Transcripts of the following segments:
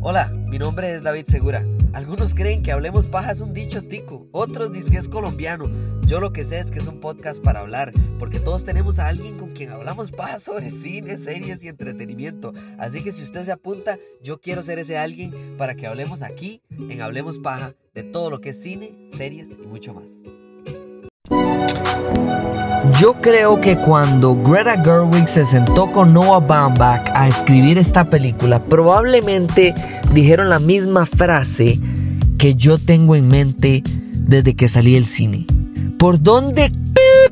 Hola, mi nombre es David Segura. Algunos creen que Hablemos Paja es un dicho tico, otros dicen que es colombiano. Yo lo que sé es que es un podcast para hablar, porque todos tenemos a alguien con quien hablamos paja sobre cine, series y entretenimiento. Así que si usted se apunta, yo quiero ser ese alguien para que hablemos aquí, en Hablemos Paja, de todo lo que es cine, series y mucho más. Yo creo que cuando Greta Gerwig se sentó con Noah Baumbach a escribir esta película, probablemente dijeron la misma frase que yo tengo en mente desde que salí del cine. ¿Por dónde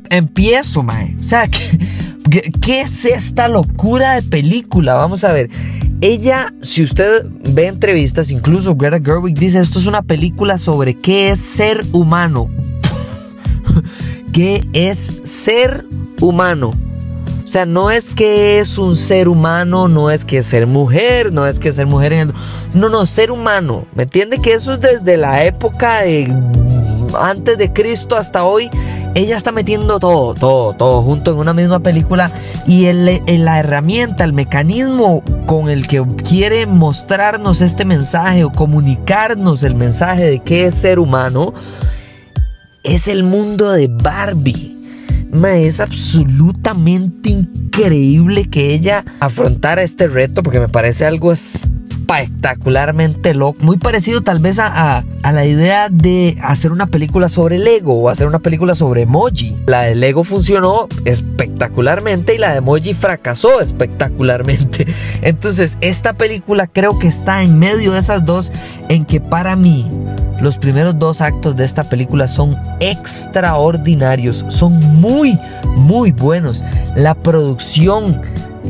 empiezo, mae? O sea, ¿qué, ¿qué es esta locura de película? Vamos a ver. Ella, si usted ve entrevistas, incluso Greta Gerwig dice, esto es una película sobre qué es ser humano. ¿Qué es ser humano? O sea, no es que es un ser humano, no es que ser mujer, no es que ser mujer en el... No, no, ser humano. ¿Me entiende? Que eso es desde la época de antes de Cristo hasta hoy. Ella está metiendo todo, todo, todo junto en una misma película y el, la herramienta, el mecanismo con el que quiere mostrarnos este mensaje o comunicarnos el mensaje de qué es ser humano es el mundo de Barbie. es absolutamente increíble que ella afrontara este reto porque me parece algo espectacularmente loco. Muy parecido tal vez a, a, la idea de hacer una película sobre Lego o hacer una película sobre emoji. La de Lego funcionó espectacularmente y la de emoji fracasó espectacularmente. Entonces esta película creo que está en medio de esas dos en que para mí los primeros dos actos de esta película son extraordinarios, son muy, muy buenos. La producción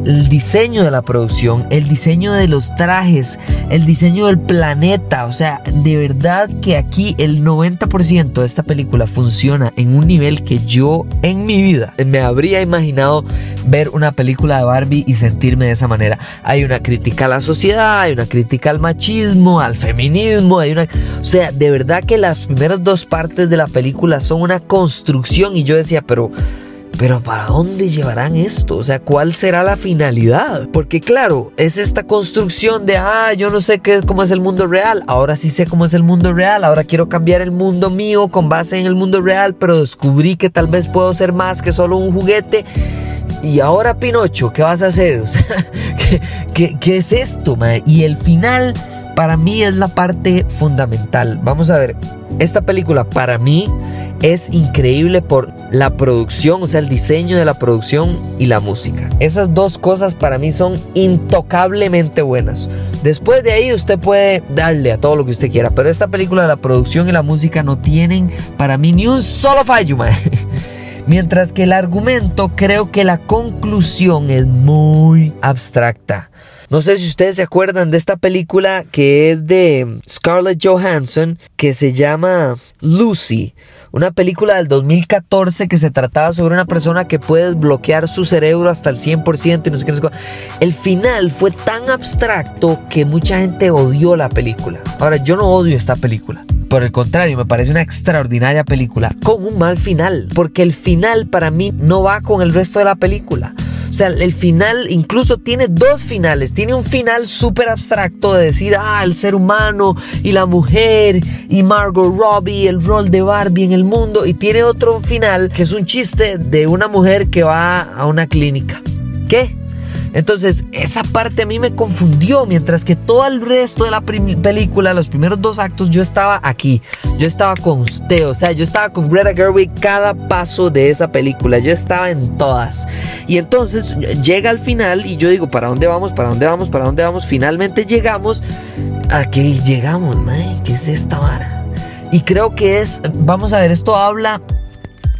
el diseño de la producción, el diseño de los trajes, el diseño del planeta. O sea, de verdad que aquí el 90% de esta película funciona en un nivel que yo en mi vida me habría imaginado ver una película de Barbie y sentirme de esa manera. Hay una crítica a la sociedad, hay una crítica al machismo, al feminismo, hay una... O sea, de verdad que las primeras dos partes de la película son una construcción y yo decía, pero... Pero ¿para dónde llevarán esto? O sea, ¿cuál será la finalidad? Porque claro, es esta construcción de, ah, yo no sé qué, cómo es el mundo real, ahora sí sé cómo es el mundo real, ahora quiero cambiar el mundo mío con base en el mundo real, pero descubrí que tal vez puedo ser más que solo un juguete. Y ahora Pinocho, ¿qué vas a hacer? O sea, ¿qué, qué, es esto? Y el final para mí es la parte fundamental. Vamos a ver, esta película para mí es increíble por la producción, o sea, el diseño de la producción y la música. Esas dos cosas para mí son intocablemente buenas. Después de ahí usted puede darle a todo lo que usted quiera, pero esta película, la producción y la música no tienen para mí ni un solo fallo, Mientras que el argumento, creo que la conclusión es muy abstracta. No sé si ustedes se acuerdan de esta película que es de Scarlett Johansson, que se llama Lucy. Una película del 2014 que se trataba sobre una persona que puede desbloquear su cerebro hasta el 100% y no sé qué. El final fue tan abstracto que mucha gente odió la película. Ahora, yo no odio esta película. Por el contrario, me parece una extraordinaria película con un mal final. Porque el final para mí no va con el resto de la película. O sea, el final incluso tiene dos finales. Tiene un final súper abstracto de decir, ah, el ser humano y la mujer y Margot Robbie, el rol de Barbie en el mundo. Y tiene otro final que es un chiste de una mujer que va a una clínica. ¿Qué? Entonces, esa parte a mí me confundió, mientras que todo el resto de la película, los primeros dos actos, yo estaba aquí, yo estaba con usted, o sea, yo estaba con Greta Gerwig cada paso de esa película, yo estaba en todas. Y entonces llega al final y yo digo, ¿para dónde vamos? ¿Para dónde vamos? ¿Para dónde vamos? Finalmente llegamos. ¿A qué llegamos, man? ¿Qué es esta vara? Y creo que es, vamos a ver, esto habla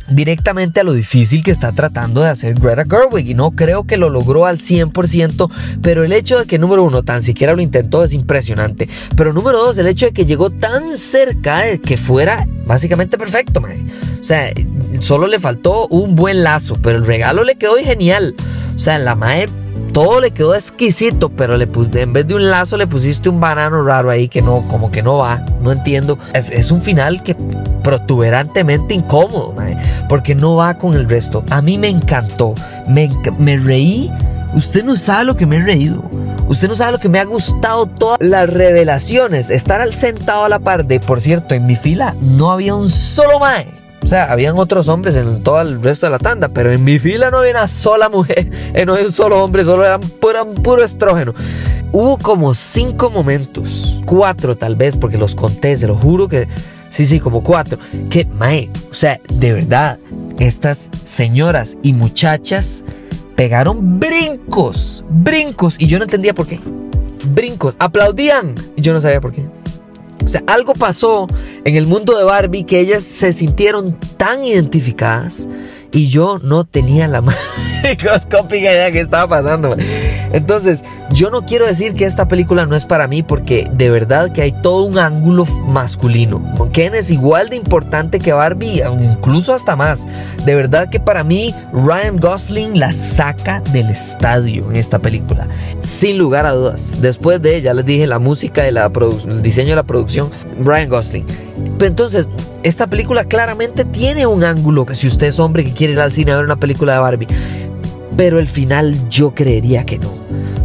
directamente a lo difícil que está tratando de hacer Greta Gerwig y no creo que lo logró al 100%, pero el hecho de que número uno tan siquiera lo intentó es impresionante, pero número dos el hecho de que llegó tan cerca de que fuera básicamente perfecto, o sea, solo le faltó un buen lazo, pero el regalo le quedó genial, o sea, la mae todo le quedó exquisito, pero le pus, en vez de un lazo le pusiste un banano raro ahí que no, como que no va, no entiendo. Es, un final que protuberantemente incómodo, porque no va con el resto. A mí me encantó, me, me reí. Usted no sabe lo que me he reído. Usted no sabe lo que me ha gustado todas las revelaciones. Estar al sentado a la par de, por cierto, en mi fila no había un solo mae. O sea, habían otros hombres en todo el resto de la tanda, pero en mi fila no había una sola mujer, eh, no había un solo hombre, solo eran puro, puro estrógeno. Hubo como cinco momentos, cuatro tal vez, porque los conté, se lo juro que sí, sí, como cuatro. Que, mae, o sea, de verdad, estas señoras y muchachas pegaron brincos, brincos, y yo no entendía por qué. Brincos, aplaudían, y yo no sabía por qué. O sea, algo pasó en el mundo de Barbie que ellas se sintieron tan identificadas y yo no tenía la microscópica idea que estaba pasando. Entonces, yo no quiero decir que esta película no es para mí porque de verdad que hay todo un ángulo masculino. Ken es igual de importante que Barbie, incluso hasta más. De verdad que para mí Ryan Gosling la saca del estadio en esta película. Sin lugar a dudas. Después de ella, les dije la música y la el diseño de la producción, Ryan Gosling. Entonces, esta película claramente tiene un ángulo. Si usted es hombre que quiere ir al cine a ver una película de Barbie. Pero el final yo creería que no.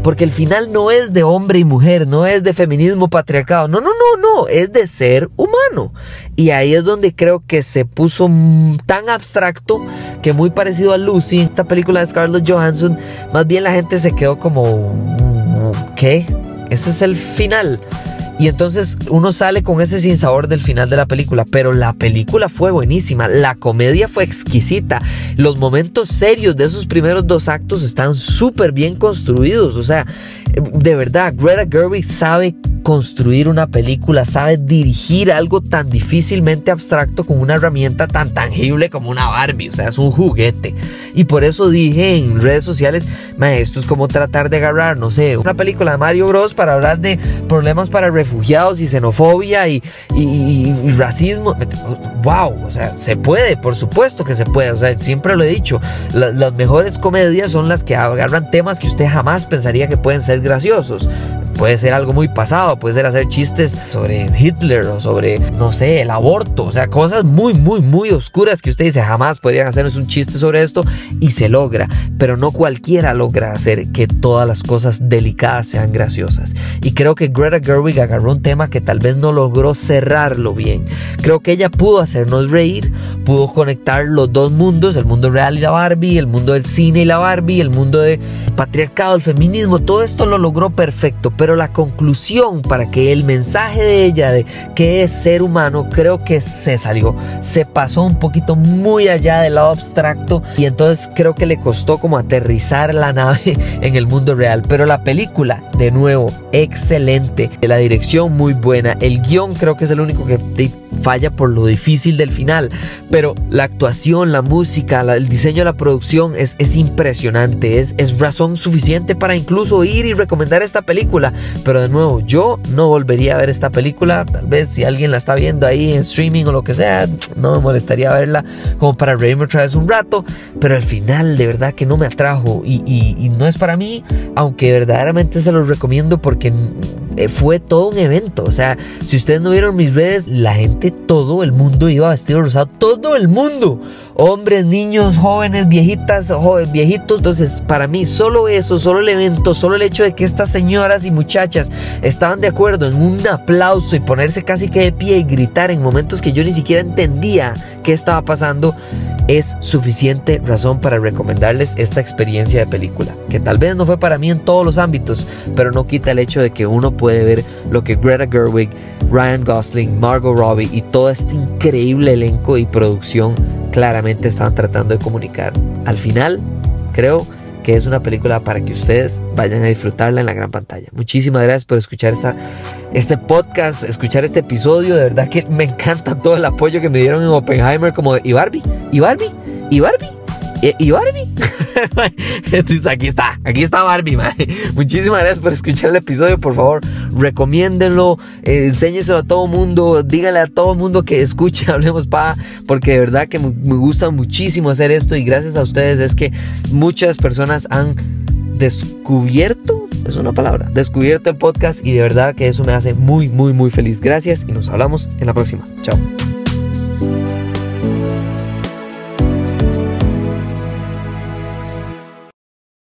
Porque el final no es de hombre y mujer, no es de feminismo patriarcado. No, no, no, no, es de ser humano. Y ahí es donde creo que se puso tan abstracto que muy parecido a Lucy, esta película de Scarlett Johansson, más bien la gente se quedó como, ¿qué? Ese es el final. Y entonces uno sale con ese sinsabor del final de la película, pero la película fue buenísima, la comedia fue exquisita, los momentos serios de esos primeros dos actos están súper bien construidos, o sea, de verdad, Greta Gerwig sabe construir una película, sabe dirigir algo tan difícilmente abstracto con una herramienta tan tangible como una Barbie, o sea, es un juguete. Y por eso dije en redes sociales, esto es como tratar de agarrar, no sé, una película de Mario Bros para hablar de problemas para refugiados y xenofobia y, racismo. Wow, o sea, se puede, por supuesto que se puede, o sea, siempre lo he dicho, las mejores comedias son las que agarran temas que usted jamás pensaría que pueden ser graciosos. Puede ser algo muy pasado, puede ser hacer chistes sobre Hitler o sobre, no sé, el aborto, o sea, cosas muy, muy, muy oscuras que usted dice jamás podrían hacernos un chiste sobre esto y se logra, pero no cualquiera logra hacer que todas las cosas delicadas sean graciosas. Y creo que Greta Gerwig agarró un tema que tal vez no logró cerrarlo bien. Creo que ella pudo hacernos reír, pudo conectar los dos mundos, el mundo real y la Barbie, el mundo del cine y la Barbie, el mundo del patriarcado, el feminismo, todo esto lo logró perfecto, pero la conclusión para que el mensaje de ella de qué es ser humano creo que se salió, se pasó un poquito muy allá del lado abstracto y entonces creo que le costó como aterrizar la nave en el mundo real, pero la película de nuevo excelente, la dirección muy buena, el guion creo que es el único que falla por lo difícil del final, pero la actuación, la música, el diseño de la producción es, es impresionante, es, es razón suficiente para incluso ir y recomendar esta película, pero de nuevo, yo no volvería a ver esta película, tal vez si alguien la está viendo ahí en streaming o lo que sea, no me molestaría verla como para reírme otra vez un rato, pero al final de verdad que no me atrajo. Y, y no es para mí, aunque verdaderamente se los recomiendo porque fue todo un evento. O sea, si ustedes no vieron mis redes, la gente, todo el mundo iba vestido rosado. Todo el mundo. Hombres, niños, jóvenes, viejitas, jóvenes, viejitos. Entonces, para mí, solo eso, solo el evento, solo el hecho de que estas señoras y muchachas estaban de acuerdo en un aplauso y ponerse casi que de pie y gritar en momentos que yo ni siquiera entendía qué estaba pasando es suficiente razón para recomendarles esta experiencia de película, que tal vez no fue para mí en todos los ámbitos, pero no quita el hecho de que uno puede ver lo que Greta Gerwig, Ryan Gosling, Margot Robbie y todo este increíble elenco y producción claramente están tratando de comunicar. Al final, creo que es una película para que ustedes vayan a disfrutarla en la gran pantalla. Muchísimas gracias por escuchar esta, este podcast, escuchar este episodio. De verdad que me encanta todo el apoyo que me dieron en Oppenheimer como ¿y Barbie? ¿y Barbie? ¿y Barbie? ¿Y Barbie? Aquí está, aquí está Barbie, Muchísimas gracias por escuchar el episodio. Por favor, recomiéndenlo, eh, enséñeselo a todo mundo, díganle a todo mundo que escuche, hablemos pa, porque de verdad que me gusta muchísimo hacer esto y gracias a ustedes es que muchas personas han descubierto, es una palabra, descubierto el podcast y de verdad que eso me hace muy, muy, muy feliz. Gracias y nos hablamos en la próxima. Chao.